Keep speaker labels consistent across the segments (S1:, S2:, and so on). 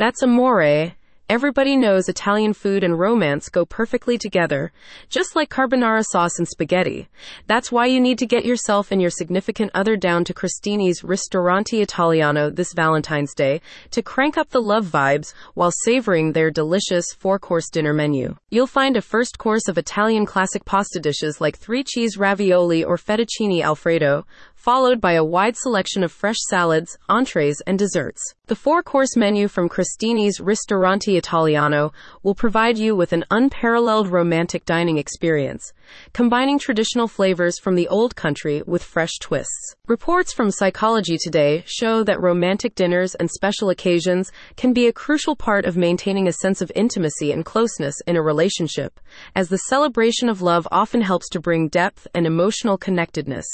S1: That's amore. Everybody knows Italian food and romance go perfectly together, just like carbonara sauce and spaghetti. That's why you need to get yourself and your significant other down to Christini's Ristorante Italiano this Valentine's Day to crank up the love vibes while savoring their delicious four course dinner menu. You'll find a first course of Italian classic pasta dishes like three cheese ravioli or fettuccine alfredo, followed by a wide selection of fresh salads, entrees, and desserts. The four course menu from Christini's Ristorante Italiano will provide you with an unparalleled romantic dining experience, combining traditional flavors from the old country with fresh twists. Reports from Psychology Today show that romantic dinners and special occasions can be a crucial part of maintaining a sense of intimacy and closeness in a relationship, as the celebration of love often helps to bring depth and emotional connectedness.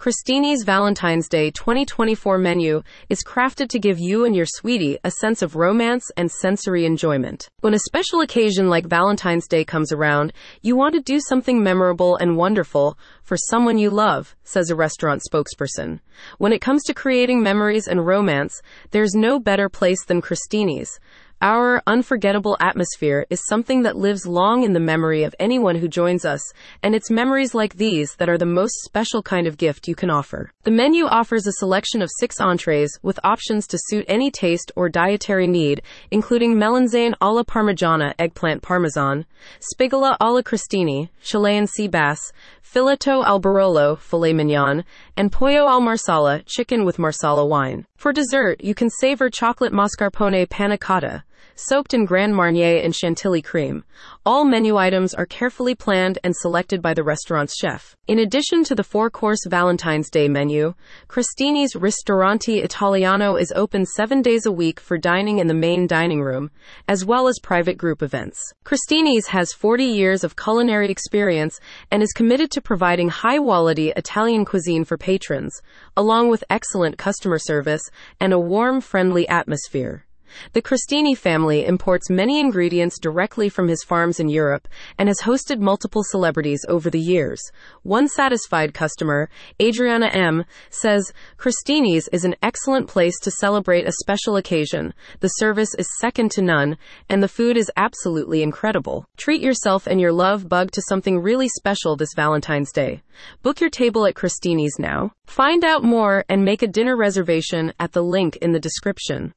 S1: Christini's Valentine's Day 2024 menu is crafted to give you and your sweetie a sense of romance and sensory enjoyment. When a special occasion like Valentine's Day comes around, you want to do something memorable and wonderful for someone you love, says a restaurant spokesperson. When it comes to creating memories and romance, there's no better place than Christini's. Our unforgettable atmosphere is something that lives long in the memory of anyone who joins us, and it's memories like these that are the most special kind of gift you can offer. The menu offers a selection of six entrees with options to suit any taste or dietary need, including melanzane alla parmigiana eggplant parmesan, spigola alla christini, Chilean sea bass, filetto al barolo filet mignon, and pollo al marsala chicken with marsala wine. For dessert, you can savor chocolate mascarpone panna cotta, soaked in Grand Marnier and Chantilly cream. All menu items are carefully planned and selected by the restaurant's chef. In addition to the four course Valentine's Day menu, Christini's Ristorante Italiano is open seven days a week for dining in the main dining room, as well as private group events. Christini's has 40 years of culinary experience and is committed to providing high quality Italian cuisine for patrons, along with excellent customer service and a warm, friendly atmosphere. The Christini family imports many ingredients directly from his farms in Europe and has hosted multiple celebrities over the years. One satisfied customer, Adriana M., says Christini's is an excellent place to celebrate a special occasion. The service is second to none, and the food is absolutely incredible. Treat yourself and your love bug to something really special this Valentine's Day. Book your table at Christini's now. Find out more and make a dinner reservation at the link in the description.